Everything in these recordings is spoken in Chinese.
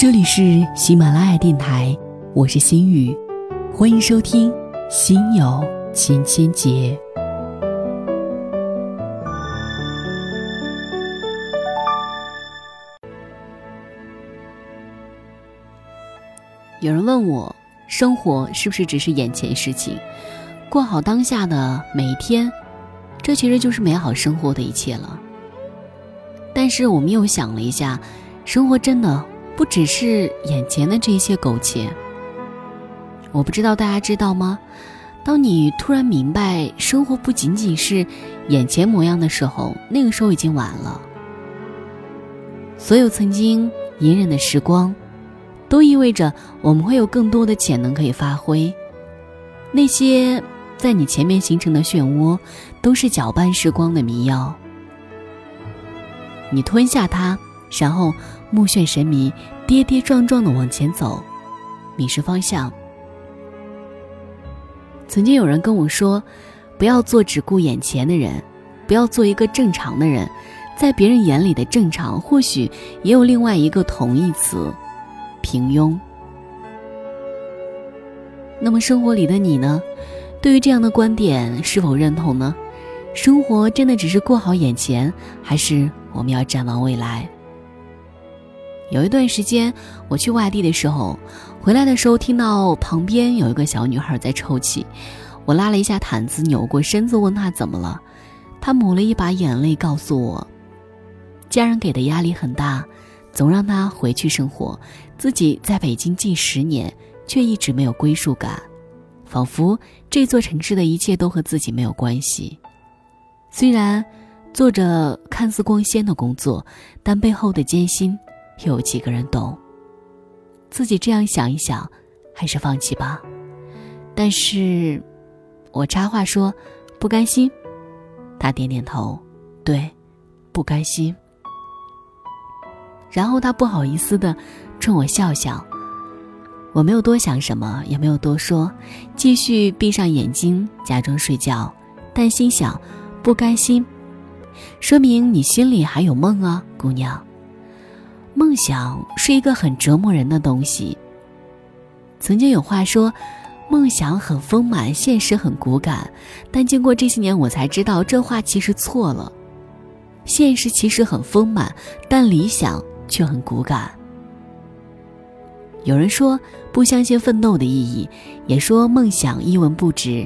这里是喜马拉雅电台，我是心雨，欢迎收听《心有千千结》。有人问我，生活是不是只是眼前事情？过好当下的每一天，这其实就是美好生活的一切了。但是我们又想了一下，生活真的不只是眼前的这些苟且。我不知道大家知道吗？当你突然明白生活不仅仅是眼前模样的时候，那个时候已经晚了。所有曾经隐忍的时光。都意味着我们会有更多的潜能可以发挥。那些在你前面形成的漩涡，都是搅拌时光的迷药。你吞下它，然后目眩神迷、跌跌撞撞的往前走，迷失方向。曾经有人跟我说：“不要做只顾眼前的人，不要做一个正常的人。”在别人眼里的正常，或许也有另外一个同义词。平庸。那么生活里的你呢？对于这样的观点是否认同呢？生活真的只是过好眼前，还是我们要展望未来？有一段时间我去外地的时候，回来的时候听到旁边有一个小女孩在抽泣，我拉了一下毯子，扭过身子问她怎么了，她抹了一把眼泪，告诉我，家人给的压力很大。总让她回去生活，自己在北京近十年，却一直没有归属感，仿佛这座城市的一切都和自己没有关系。虽然做着看似光鲜的工作，但背后的艰辛，又有几个人懂？自己这样想一想，还是放弃吧。但是，我插话说，不甘心。他点点头，对，不甘心。然后他不好意思的冲我笑笑，我没有多想什么，也没有多说，继续闭上眼睛假装睡觉，但心想不甘心，说明你心里还有梦啊，姑娘。梦想是一个很折磨人的东西。曾经有话说，梦想很丰满，现实很骨感，但经过这些年，我才知道这话其实错了。现实其实很丰满，但理想。却很骨感。有人说不相信奋斗的意义，也说梦想一文不值。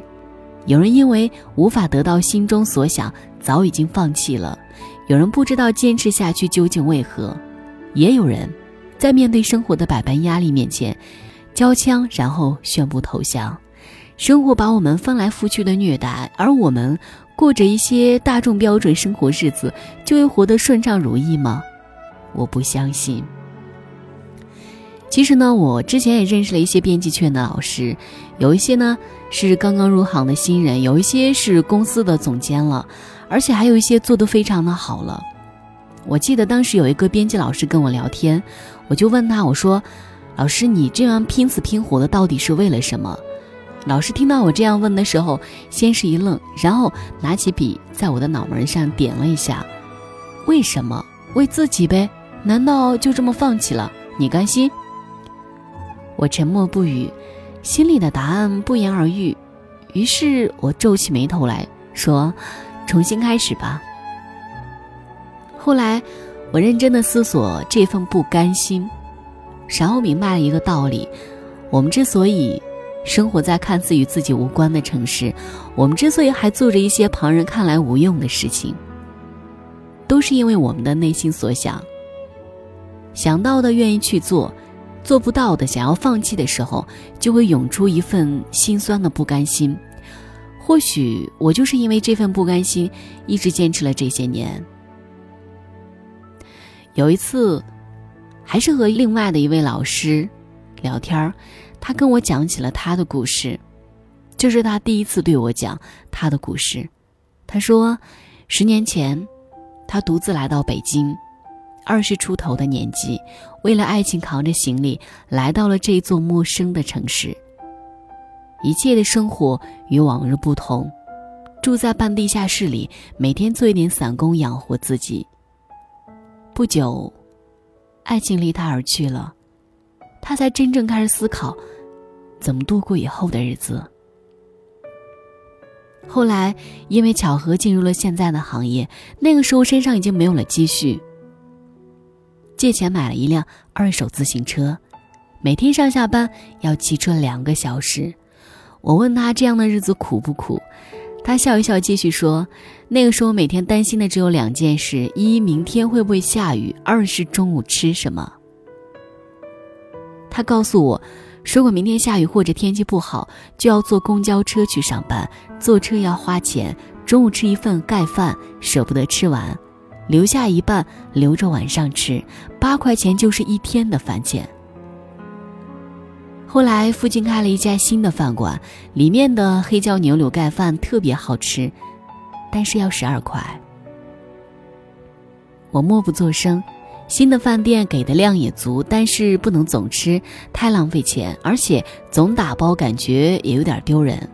有人因为无法得到心中所想，早已经放弃了；有人不知道坚持下去究竟为何；也有人，在面对生活的百般压力面前，交枪然后宣布投降。生活把我们翻来覆去的虐待，而我们过着一些大众标准生活日子，就会活得顺畅如意吗？我不相信。其实呢，我之前也认识了一些编辑圈的老师，有一些呢是刚刚入行的新人，有一些是公司的总监了，而且还有一些做得非常的好了。我记得当时有一个编辑老师跟我聊天，我就问他，我说：“老师，你这样拼死拼活的到底是为了什么？”老师听到我这样问的时候，先是一愣，然后拿起笔在我的脑门上点了一下：“为什么？为自己呗。”难道就这么放弃了？你甘心？我沉默不语，心里的答案不言而喻。于是我皱起眉头来说：“重新开始吧。”后来，我认真的思索这份不甘心，然后明白了一个道理：我们之所以生活在看似与自己无关的城市，我们之所以还做着一些旁人看来无用的事情，都是因为我们的内心所想。想到的愿意去做，做不到的想要放弃的时候，就会涌出一份心酸的不甘心。或许我就是因为这份不甘心，一直坚持了这些年。有一次，还是和另外的一位老师聊天儿，他跟我讲起了他的故事，这是他第一次对我讲他的故事。他说，十年前，他独自来到北京。二十出头的年纪，为了爱情扛着行李来到了这座陌生的城市。一切的生活与往日不同，住在半地下室里，每天做一点散工养活自己。不久，爱情离他而去了，他才真正开始思考，怎么度过以后的日子。后来因为巧合进入了现在的行业，那个时候身上已经没有了积蓄，借钱买了一辆二手自行车，每天上下班要骑车两个小时。我问他这样的日子苦不苦？他笑一笑，继续说：“那个时候每天担心的只有两件事：一，明天会不会下雨；二是中午吃什么。”他告诉我，如果明天下雨或者天气不好，就要坐公交车去上班，坐车要花钱。中午吃一份盖饭，舍不得吃完，留下一半留着晚上吃，八块钱就是一天的饭钱。后来附近开了一家新的饭馆，里面的黑椒牛柳盖饭特别好吃，但是要十二块。我默不作声。新的饭店给的量也足，但是不能总吃，太浪费钱，而且总打包感觉也有点丢人。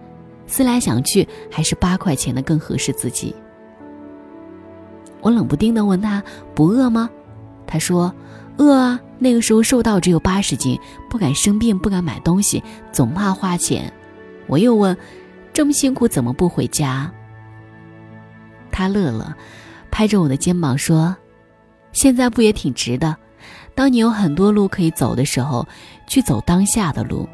思来想去，还是八块钱的更合适自己。我冷不丁的问他：“不饿吗？”他说。饿啊！那个时候瘦到只有八十斤，不敢生病，不敢买东西，总怕花钱。我又问：“这么辛苦，怎么不回家？”他乐了，拍着我的肩膀说：“现在不也挺值的？当你有很多路可以走的时候，去走当下的路，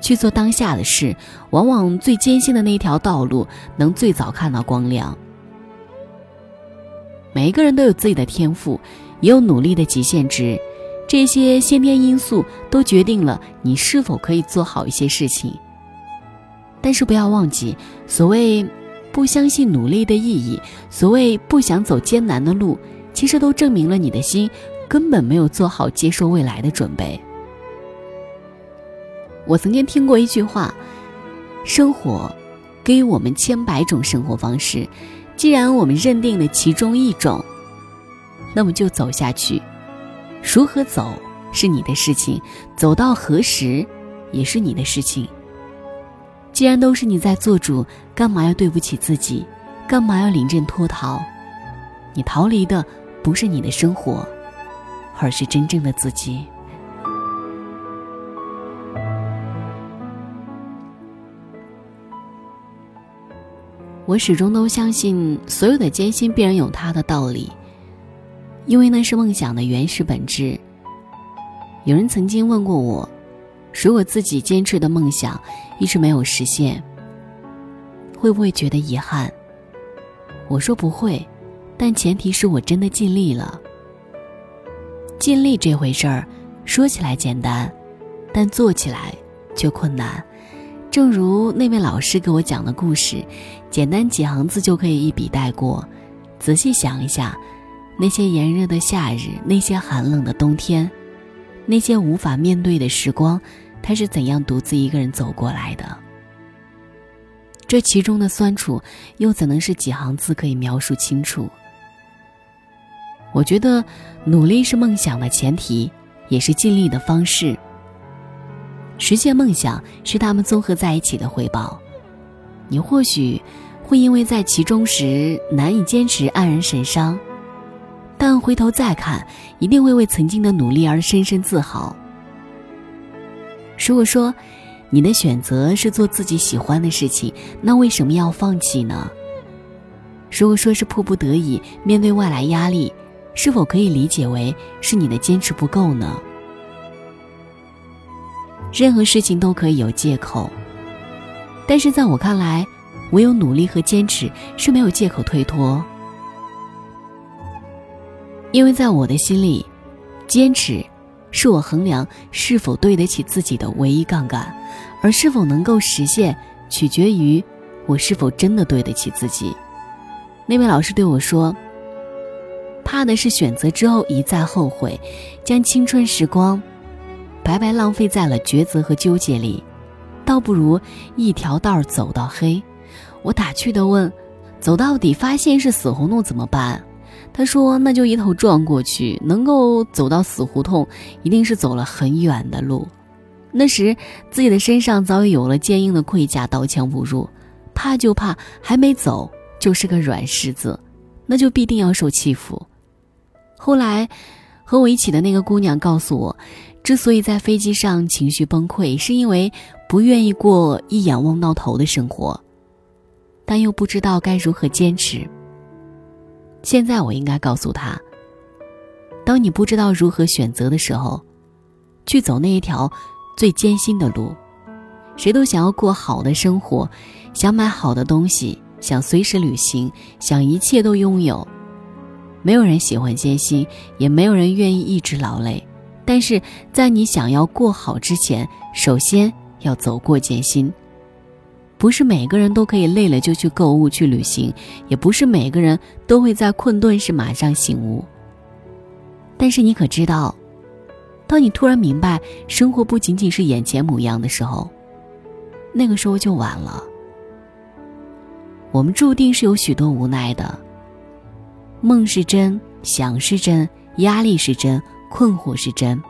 去做当下的事，往往最艰辛的那条道路能最早看到光亮。每一个人都有自己的天赋，也有努力的极限值。”这些先天因素都决定了你是否可以做好一些事情。但是不要忘记，所谓不相信努力的意义，所谓不想走艰难的路，其实都证明了你的心根本没有做好接受未来的准备。我曾经听过一句话：生活给予我们千百种生活方式，既然我们认定了其中一种，那么就走下去。如何走是你的事情，走到何时也是你的事情。既然都是你在做主，干嘛要对不起自己？干嘛要临阵脱逃？你逃离的不是你的生活，而是真正的自己。我始终都相信，所有的艰辛必然有它的道理。因为那是梦想的原始本质。有人曾经问过我，如果自己坚持的梦想一直没有实现，会不会觉得遗憾？我说不会，但前提是我真的尽力了。尽力这回事儿，说起来简单，但做起来却困难。正如那位老师给我讲的故事，简单几行字就可以一笔带过，仔细想一下。那些炎热的夏日，那些寒冷的冬天，那些无法面对的时光，他是怎样独自一个人走过来的？这其中的酸楚，又怎能是几行字可以描述清楚？我觉得，努力是梦想的前提，也是尽力的方式。实现梦想是他们综合在一起的回报。你或许会因为在其中时难以坚持，黯然神伤。但回头再看，一定会为曾经的努力而深深自豪。如果说你的选择是做自己喜欢的事情，那为什么要放弃呢？如果说是迫不得已面对外来压力，是否可以理解为是你的坚持不够呢？任何事情都可以有借口，但是在我看来，唯有努力和坚持是没有借口推脱。因为在我的心里，坚持是我衡量是否对得起自己的唯一杠杆，而是否能够实现，取决于我是否真的对得起自己。那位老师对我说：“怕的是选择之后一再后悔，将青春时光白白浪费在了抉择和纠结里，倒不如一条道走到黑。”我打趣地问：“走到底发现是死胡同怎么办？”他说：“那就一头撞过去，能够走到死胡同，一定是走了很远的路。那时自己的身上早已有了坚硬的盔甲，刀枪不入。怕就怕还没走就是个软柿子，那就必定要受欺负。后来，和我一起的那个姑娘告诉我，之所以在飞机上情绪崩溃，是因为不愿意过一眼望到头的生活，但又不知道该如何坚持。现在我应该告诉他：当你不知道如何选择的时候，去走那一条最艰辛的路。谁都想要过好的生活，想买好的东西，想随时旅行，想一切都拥有。没有人喜欢艰辛，也没有人愿意一直劳累。但是在你想要过好之前，首先要走过艰辛。不是每个人都可以累了就去购物去旅行，也不是每个人都会在困顿时马上醒悟。但是你可知道，当你突然明白生活不仅仅是眼前模样的时候，那个时候就晚了。我们注定是有许多无奈的。梦是真，想是真，压力是真，困惑是真。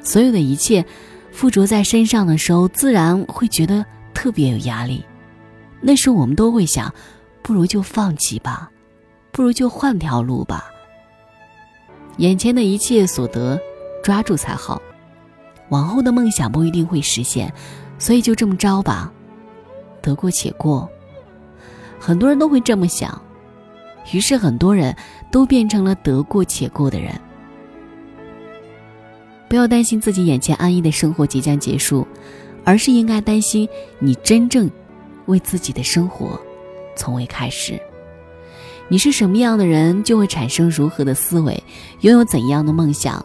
所有的一切附着在身上的时候，自然会觉得特别有压力。那时我们都会想，不如就放弃吧，不如就换条路吧。眼前的一切所得，抓住才好。往后的梦想不一定会实现。所以就这么着吧，得过且过。很多人都会这么想，于是很多人都变成了得过且过的人。不要担心自己眼前安逸的生活即将结束，而是应该担心你真正为自己的生活从未开始。你是什么样的人，就会产生如何的思维，拥有怎样的梦想。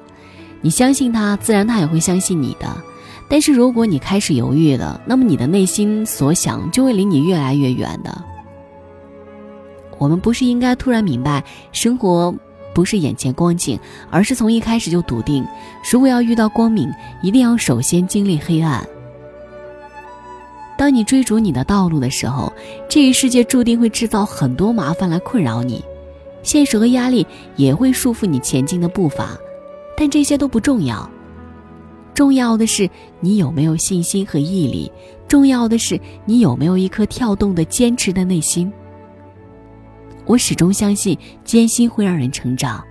你相信他，自然他也会相信你的。但是如果你开始犹豫了，那么你的内心所想就会离你越来越远的。我们不是应该突然明白，生活不是眼前光景，而是从一开始就笃定，如果要遇到光明，一定要首先经历黑暗。当你追逐你的道路的时候，这个世界注定会制造很多麻烦来困扰你，现实和压力也会束缚你前进的步伐，但这些都不重要。重要的是你有没有信心和毅力，重要的是你有没有一颗跳动的坚持的内心。我始终相信，艰辛会让人成长，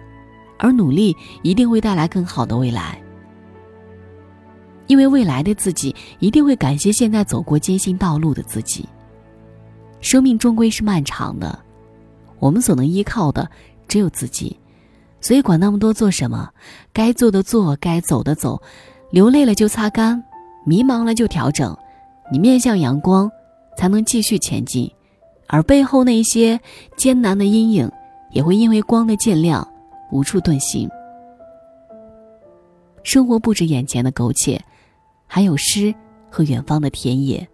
而努力一定会带来更好的未来。因为未来的自己一定会感谢现在走过艰辛道路的自己。生命终归是漫长的，我们所能依靠的只有自己，所以管那么多做什么？该做的做，该走的走。流泪了就擦干，迷茫了就调整，你面向阳光，才能继续前进，而背后那些艰难的阴影，也会因为光的渐亮，无处遁形。生活不止眼前的苟且，还有诗和远方的田野。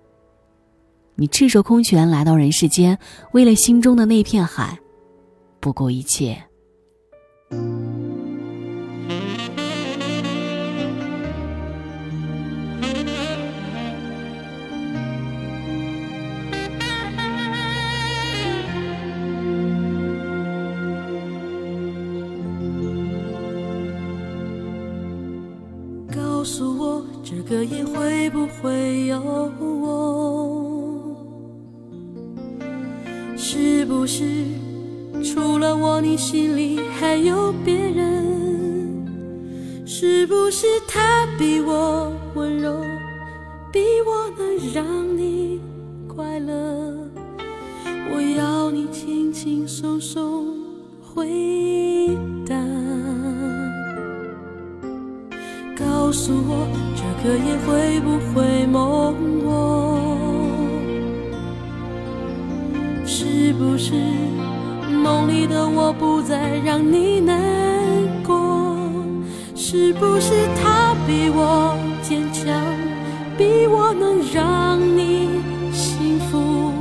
你赤手空拳来到人世间，为了心中的那片海，不顾一切。个夜会不会有我？是不是除了我，你心里还有别人？是不是他比我温柔，比我能让你快乐？我要你轻轻松松回答。告诉我，这个夜会不会梦我？是不是梦里的我不再让你难过？是不是他比我坚强，比我能让你幸福？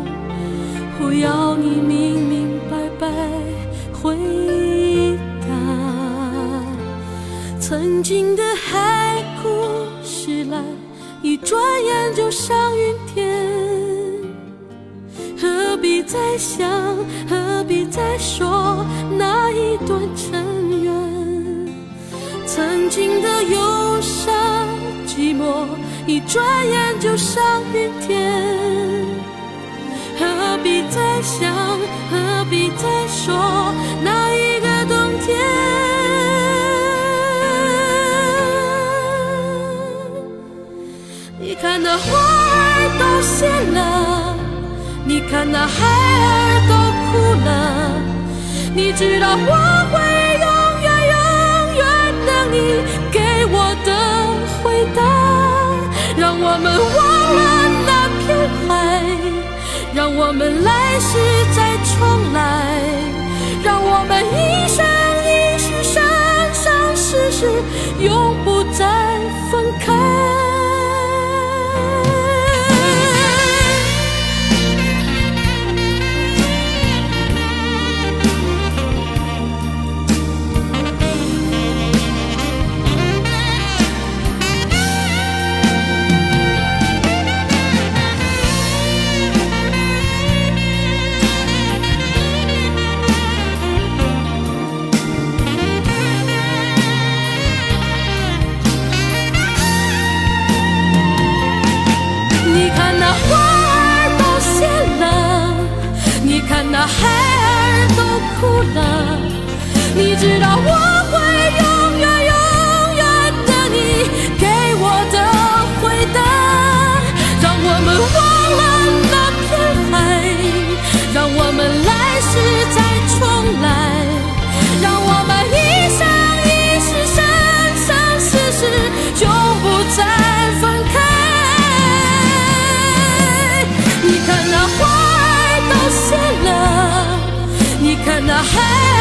不要你明明白白回答，曾经的海。转眼就上云天，何必再想，何必再说那一段尘缘？曾经的忧伤寂寞，一转眼就上云天，何必再想，何必再说那看那花儿都谢了，你看那孩儿都哭了，你知道我会永远永远等你给我的回答。让我们忘了那片海，让我们来世再重来，让我们一生一世生生世世永不再分开。哭了，你知道我 heart